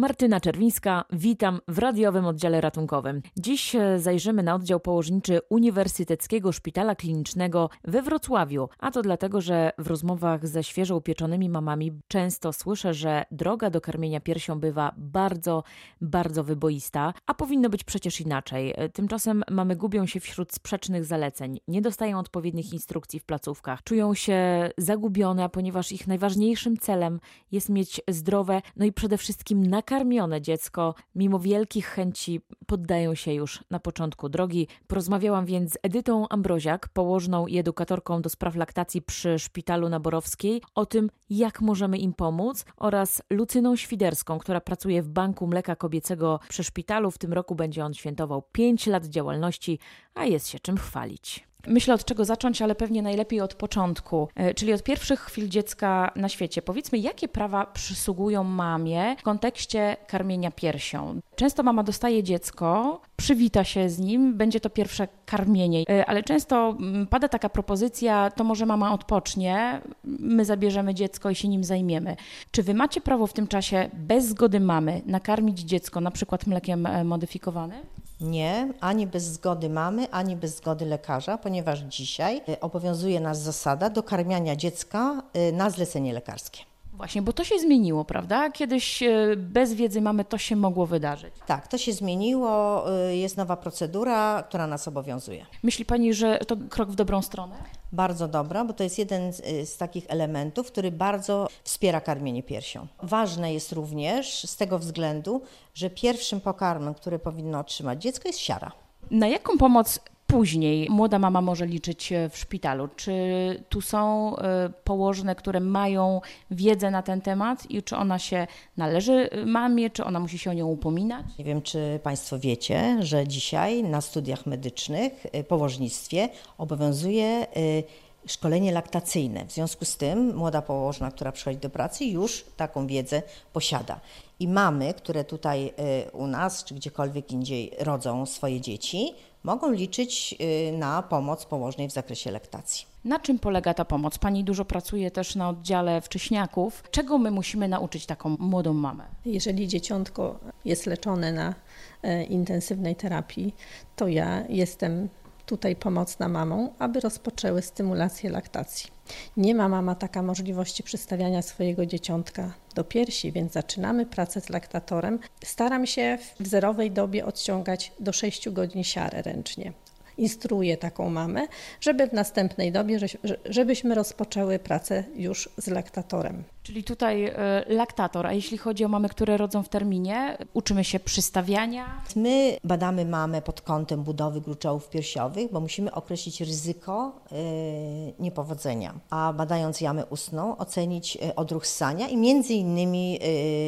Martyna Czerwińska, witam w radiowym oddziale ratunkowym. Dziś e, zajrzymy na oddział położniczy Uniwersyteckiego Szpitala Klinicznego we Wrocławiu. A to dlatego, że w rozmowach ze świeżo upieczonymi mamami często słyszę, że droga do karmienia piersią bywa bardzo, bardzo wyboista, a powinno być przecież inaczej. E, tymczasem mamy gubią się wśród sprzecznych zaleceń, nie dostają odpowiednich instrukcji w placówkach, czują się zagubione, ponieważ ich najważniejszym celem jest mieć zdrowe, no i przede wszystkim nakarmione dziecko, mimo wielkich chęci, poddają się już na początku drogi. Porozmawiałam więc z Edytą Ambroziak, położną i edukatorką do spraw laktacji przy Szpitalu Naborowskiej, o tym, jak możemy im pomóc, oraz Lucyną Świderską, która pracuje w Banku Mleka Kobiecego przy szpitalu. W tym roku będzie on świętował 5 lat działalności, a jest się czym chwalić. Myślę od czego zacząć, ale pewnie najlepiej od początku, e, czyli od pierwszych chwil dziecka na świecie. Powiedzmy, jakie prawa przysługują mamie w kontekście karmienia piersią? Często mama dostaje dziecko, przywita się z nim, będzie to pierwsze karmienie, e, ale często mm, pada taka propozycja, to może mama odpocznie, my zabierzemy dziecko i się nim zajmiemy. Czy wy macie prawo w tym czasie bez zgody mamy nakarmić dziecko na przykład mlekiem e, modyfikowanym? Nie, ani bez zgody mamy, ani bez zgody lekarza, ponieważ dzisiaj y, obowiązuje nas zasada dokarmiania dziecka y, na zlecenie lekarskie. Właśnie, bo to się zmieniło, prawda? Kiedyś y, bez wiedzy mamy to się mogło wydarzyć. Tak, to się zmieniło, jest nowa procedura, która nas obowiązuje. Myśli Pani, że to krok w dobrą stronę? bardzo dobra, bo to jest jeden z, y, z, takich elementów, który bardzo wspiera karmienie piersią. Ważne jest również z tego względu, że pierwszym pokarmem, który powinno otrzymać dziecko jest siara. Na jaką pomoc później młoda mama może liczyć e, w szpitalu? Czy tu są e, położne, które mają wiedzę na ten temat i czy ona się należy e, mamie, czy ona musi się o nią upominać? Nie wiem, czy Państwo wiecie, że dzisiaj na studiach medycznych, położnictwie obowiązuje szkolenie laktacyjne. W związku z tym młoda położna, która przychodzi do pracy, już taką wiedzę posiada. I mamy, które tutaj u nas, czy gdziekolwiek indziej rodzą swoje dzieci, mogą liczyć y, na pomoc położnej w zakresie laktacji. Na czym polega ta pomoc? Pani dużo pracuje też na oddziale wcześniaków. Czego my musimy nauczyć taką młodą mamę? Jeżeli dzieciątko jest leczone na e, intensywnej terapii, to ja jestem tutaj pomocna mamą, aby rozpoczęły stymulację laktacji. Nie ma mama taka możliwości przystawiania swojego dzieciątka do piersi, więc zaczynamy pracę z laktatorem. Staram się w zerowej dobie odciągać do 6 godzin siarę ręcznie instruuję taką mamę, żeby w następnej dobie, żebyśmy rozpoczęły pracę już z laktatorem. Czyli tutaj y, laktator, a jeśli chodzi o mamy, które rodzą w terminie, uczymy się przystawiania? My badamy mamę pod kątem budowy gruczołów piersiowych, bo musimy określić ryzyko y, niepowodzenia, a badając jamę ustną ocenić y, odruch ssania i między innymi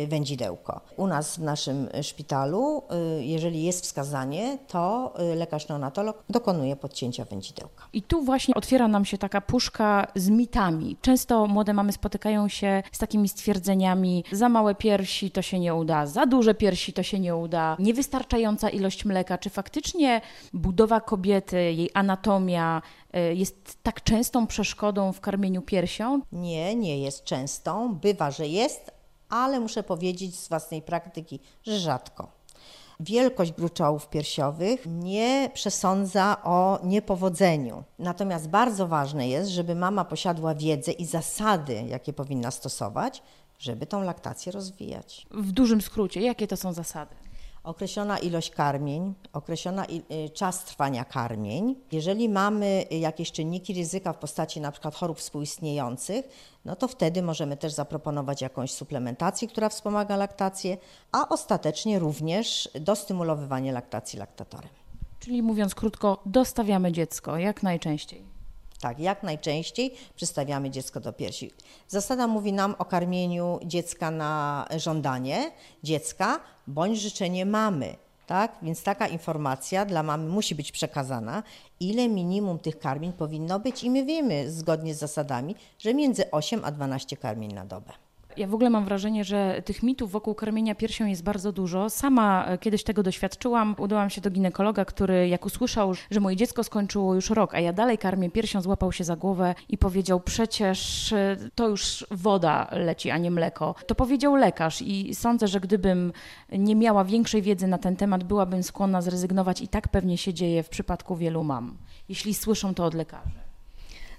wędzidełko. U nas w naszym szpitalu, jeżeli jest wskazanie, to lekarz neonatolog dokonuje podcięcia wędzidełka. I tu właśnie otwiera nam się taka puszka z mitami. Często młode mamy spotykają się z takimi stwierdzeniami: za małe piersi to się nie uda, za duże piersi to się nie uda, niewystarczająca ilość mleka. Czy faktycznie budowa kobiety, jej anatomia y, jest tak częstą przeszkodą w karmieniu piersią? Nie, nie jest częstą. Bywa, że jest, ale muszę powiedzieć z własnej praktyki, że rzadko wielkość gruczołów piersiowych nie przesądza o niepowodzeniu. Natomiast bardzo ważne jest, żeby mama posiadła wiedzę i zasady, jakie powinna stosować, żeby tą laktację rozwijać. W dużym skrócie, jakie to są zasady? Określona ilość karmień, określona y, czas trwania karmień. Jeżeli mamy jakieś czynniki ryzyka w postaci przykład chorób współistniejących, no to wtedy możemy też zaproponować jakąś suplementację, która wspomaga laktację, a ostatecznie również dostymulowywanie laktacji laktatorem. Czyli mówiąc krótko, dostawiamy dziecko jak najczęściej. Tak, jak najczęściej przystawiamy dziecko do piersi. Zasada mówi nam o karmieniu dziecka na żądanie dziecka bądź życzenie mamy. Tak? Więc taka informacja dla mamy musi być przekazana, ile minimum tych karmień powinno być i my wiemy zgodnie z zasadami, że między 8 a 12 karmień na dobę. Ja w ogóle mam wrażenie, że tych mitów wokół karmienia piersią jest bardzo dużo. Sama e, kiedyś tego doświadczyłam. Udałam się do ginekologa, który jak usłyszał, że moje dziecko skończyło już rok, a ja dalej karmię piersią, złapał się za głowę i powiedział: Przecież e, to już woda leci, a nie mleko. To powiedział lekarz i sądzę, że gdybym nie miała większej wiedzy na ten temat, byłabym skłonna zrezygnować i tak pewnie się dzieje w przypadku wielu mam, jeśli słyszą to od lekarzy.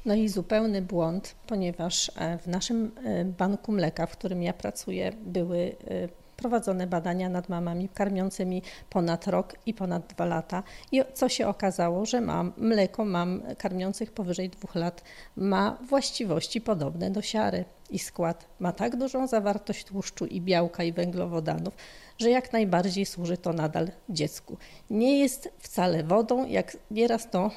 No i zupełny błąd, ponieważ e, w naszym e, banku mleka, w którym ja pracuję, były e, prowadzone badania nad mamami karmiącymi ponad rok i ponad dwa lata. I co się okazało, że mam mleko mam karmiących powyżej dwóch lat ma właściwości podobne do siary i skład ma tak dużą zawartość tłuszczu i białka i węglowodanów, że jak najbardziej służy to nadal dziecku. Nie jest wcale wodą, jak nieraz to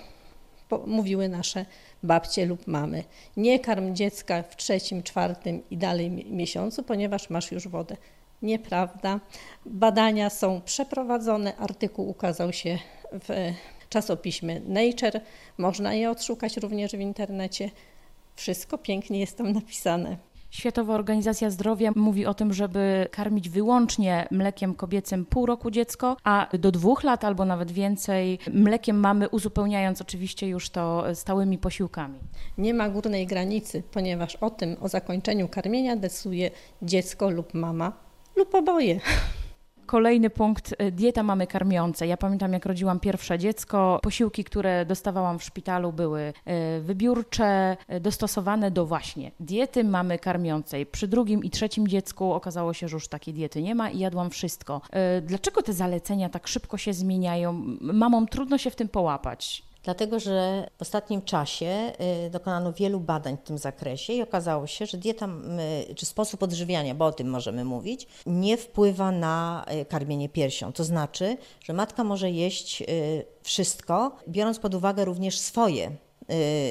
mówiły nasze babcie lub mamy. Nie karm dziecka w trzecim, czwartym i dalej miesiącu, ponieważ masz już wodę. Nieprawda. Badania są przeprowadzone, artykuł ukazał się w czasopiśmie Nature. Można je odszukać również w internecie. Wszystko pięknie jest tam napisane. Światowa Organizacja Zdrowia mówi o tym, żeby karmić wyłącznie mlekiem kobiecym pół roku dziecko, a do dwóch lat albo nawet więcej mlekiem mamy, uzupełniając oczywiście już to stałymi posiłkami. Nie ma górnej granicy, ponieważ o tym, o zakończeniu karmienia decyduje dziecko lub mama lub oboje. Kolejny punkt, y, dieta mamy karmiące. Ja pamiętam, jak rodziłam pierwsze dziecko, posiłki, które dostawałam w szpitalu były y, wybiórcze, y, dostosowane do właśnie diety mamy karmiącej. Przy drugim i trzecim dziecku okazało się, że już takiej diety nie ma i jadłam wszystko. Dlaczego te zalecenia tak szybko się zmieniają? Mamom trudno się w tym połapać. Dlatego, że w ostatnim czasie y, dokonano wielu badań w tym zakresie i okazało się, że dieta czy sposób odżywiania, bo o tym możemy mówić, nie wpływa na y, karmienie piersią. To znaczy, że matka może jeść y, wszystko, biorąc pod uwagę również swoje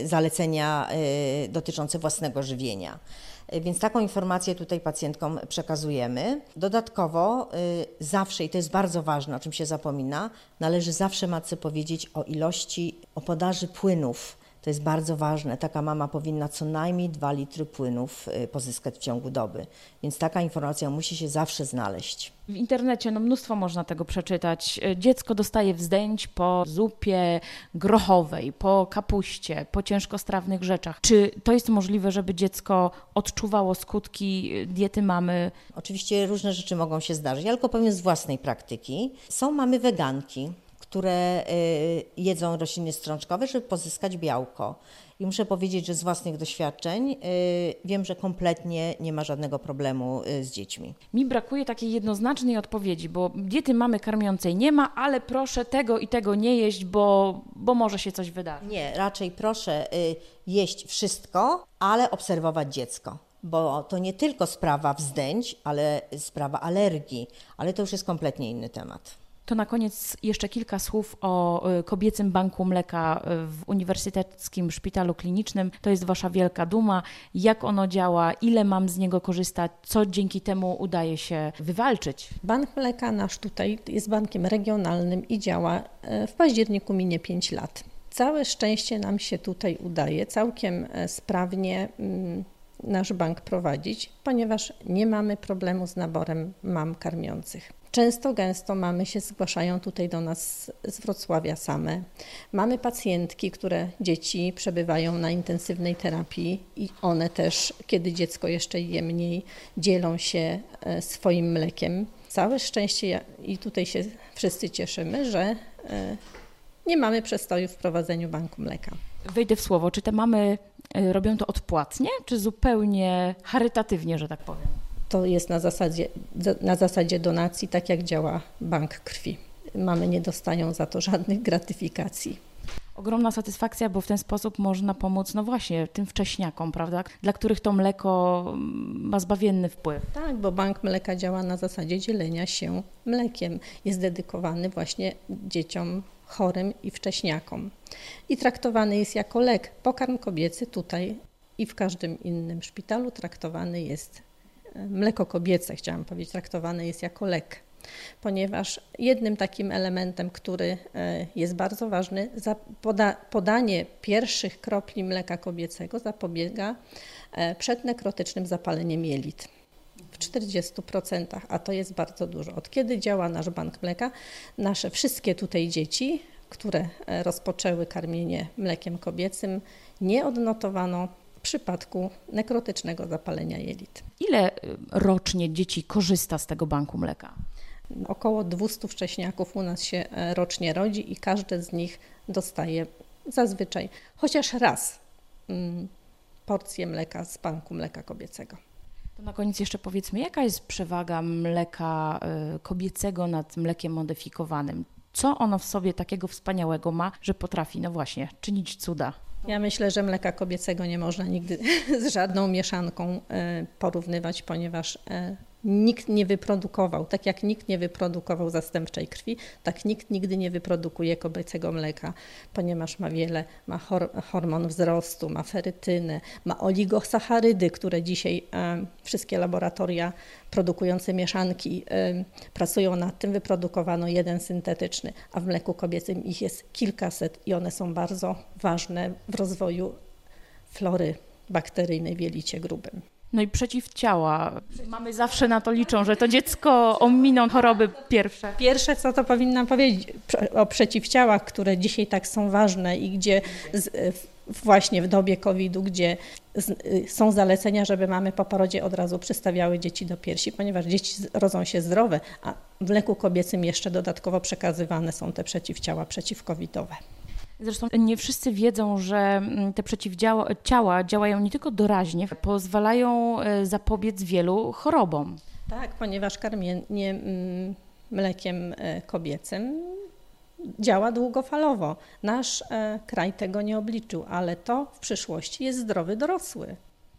zalecenia dotyczące własnego żywienia. E, więc taką informację tutaj pacjentkom przekazujemy. Dodatkowo y, zawsze, i to jest bardzo ważne, o czym się zapomina, należy zawsze matce powiedzieć o ilości, o podaży płynów to jest bardzo ważne. Taka mama powinna co najmniej 2 litry płynów y, pozyskać w ciągu doby. Więc taka informacja musi się zawsze znaleźć. W internecie no, mnóstwo można tego przeczytać. Y, dziecko dostaje wzdęć po zupie grochowej, po kapuście, po ciężkostrawnych rzeczach. Czy to jest możliwe, żeby dziecko odczuwało skutki y, diety mamy? Oczywiście różne rzeczy mogą się zdarzyć. Ja tylko powiem z własnej praktyki. Są mamy weganki, które y, jedzą rośliny strączkowe, żeby pozyskać białko. I muszę powiedzieć, że z własnych doświadczeń y, wiem, że kompletnie nie ma żadnego problemu y, z dziećmi. Mi brakuje takiej jednoznacznej odpowiedzi, bo diety mamy karmiącej nie ma, ale proszę tego i tego nie jeść, bo, bo może się coś wydarzyć. Nie, raczej proszę jeść wszystko, ale obserwować dziecko bo to nie tylko sprawa wzdęć, ale sprawa alergii, ale to już jest kompletnie inny temat. To na koniec jeszcze kilka słów o y, kobiecym banku mleka y, w Uniwersyteckim Szpitalu Klinicznym. To jest Wasza wielka duma. Jak ono działa, ile mam z niego korzystać, co dzięki temu udaje się wywalczyć? Bank Mleka nasz tutaj jest bankiem regionalnym i działa e, w październiku minie 5 lat. Całe szczęście nam się tutaj udaje całkiem e, sprawnie mm, nasz bank prowadzić, ponieważ nie mamy problemu z naborem mam karmiących. Często, gęsto mamy się zgłaszają tutaj do nas z Wrocławia same. Mamy pacjentki, które dzieci przebywają na intensywnej terapii i one też, kiedy dziecko jeszcze je mniej, dzielą się e, swoim mlekiem. Całe szczęście i tutaj się wszyscy cieszymy, że e, nie mamy przestoju w prowadzeniu banku mleka. Wejdę w słowo, czy te mamy robią to odpłatnie, czy zupełnie charytatywnie, że tak powiem? to jest na zasadzie, na zasadzie donacji, tak jak działa bank krwi. Mamy nie dostają za to żadnych gratyfikacji. Ogromna satysfakcja, bo w ten sposób można pomóc, no właśnie, tym wcześniakom, prawda, dla których to mleko mm, ma zbawienny wpływ. Tak, bo bank mleka działa na zasadzie dzielenia się mlekiem. Jest dedykowany właśnie dzieciom chorym i wcześniakom. I traktowany jest jako lek. Pokarm kobiecy tutaj i w każdym innym szpitalu traktowany jest mleko kobiece, chciałam powiedzieć, traktowane jest jako lek, ponieważ jednym takim elementem, który e, jest bardzo ważny, podanie pierwszych kropli mleka kobiecego zapobiega e, przednekrotycznym zapaleniem jelit. W 40%, a to jest bardzo dużo. Od kiedy działa nasz bank mleka, nasze wszystkie tutaj dzieci, które e, rozpoczęły karmienie mlekiem kobiecym, nie odnotowano przypadku nekrotycznego zapalenia jelit. Ile y, rocznie dzieci korzysta z tego banku mleka? Około 200 wcześniaków u nas się e, rocznie rodzi i każdy z nich dostaje zazwyczaj chociaż raz mm, porcję mleka z banku mleka kobiecego. To na koniec jeszcze powiedzmy, jaka jest przewaga mleka y, kobiecego nad mlekiem modyfikowanym? Co ono w sobie takiego wspaniałego ma, że potrafi, no właśnie, czynić cuda? Ja myślę, że mleka kobiecego nie można nigdy z żadną mieszanką e, porównywać, ponieważ e, nikt nie wyprodukował, tak jak nikt nie wyprodukował zastępczej krwi, tak nikt nigdy nie wyprodukuje kobiecego mleka, ponieważ ma wiele, ma hormon wzrostu, ma ferytynę, ma oligosacharydy, które dzisiaj e, wszystkie laboratoria produkujące mieszanki e, pracują nad tym, wyprodukowano jeden syntetyczny, a w mleku kobiecym ich jest kilkaset i one są bardzo ważne w rozwoju flory bakteryjnej w jelicie grubym. No i przeciwciała. Mamy zawsze na to liczą, że to dziecko ominą choroby pierwsze. Pierwsze, co to powinnam powiedzieć o przeciwciałach, które dzisiaj tak są ważne i gdzie z, właśnie w dobie COVID-u, gdzie z, są zalecenia, żeby mamy po porodzie od razu przystawiały dzieci do piersi, ponieważ dzieci rodzą się zdrowe, a w leku kobiecym jeszcze dodatkowo przekazywane są te przeciwciała przeciwcovidowe. Zresztą nie wszyscy wiedzą, że mm, te przeciwciała działają nie tylko doraźnie, pozwalają e, zapobiec wielu chorobom. Tak, ponieważ karmienie mm, mlekiem e, kobiecym działa długofalowo. Nasz e, kraj tego nie obliczył, ale to w przyszłości jest zdrowy dorosły.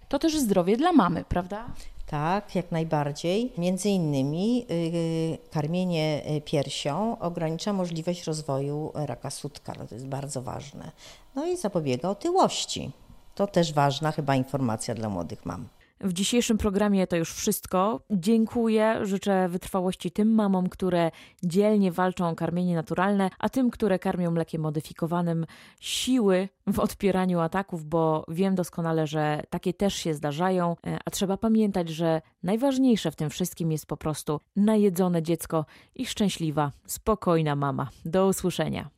To też zdrowie dla mamy, prawda? Tak, jak najbardziej. Między innymi yy, karmienie y, piersią ogranicza możliwość rozwoju raka sutka, to jest bardzo ważne. No i zapobiega otyłości. To też ważna chyba informacja dla młodych mam. W dzisiejszym programie to już wszystko. Dziękuję, życzę wytrwałości tym mamom, które dzielnie walczą o karmienie naturalne, a tym, które karmią mlekiem modyfikowanym, siły w odpieraniu ataków, bo wiem doskonale, że takie też się zdarzają, e, a trzeba pamiętać, że najważniejsze w tym wszystkim jest po prostu najedzone dziecko i szczęśliwa, spokojna mama. Do usłyszenia.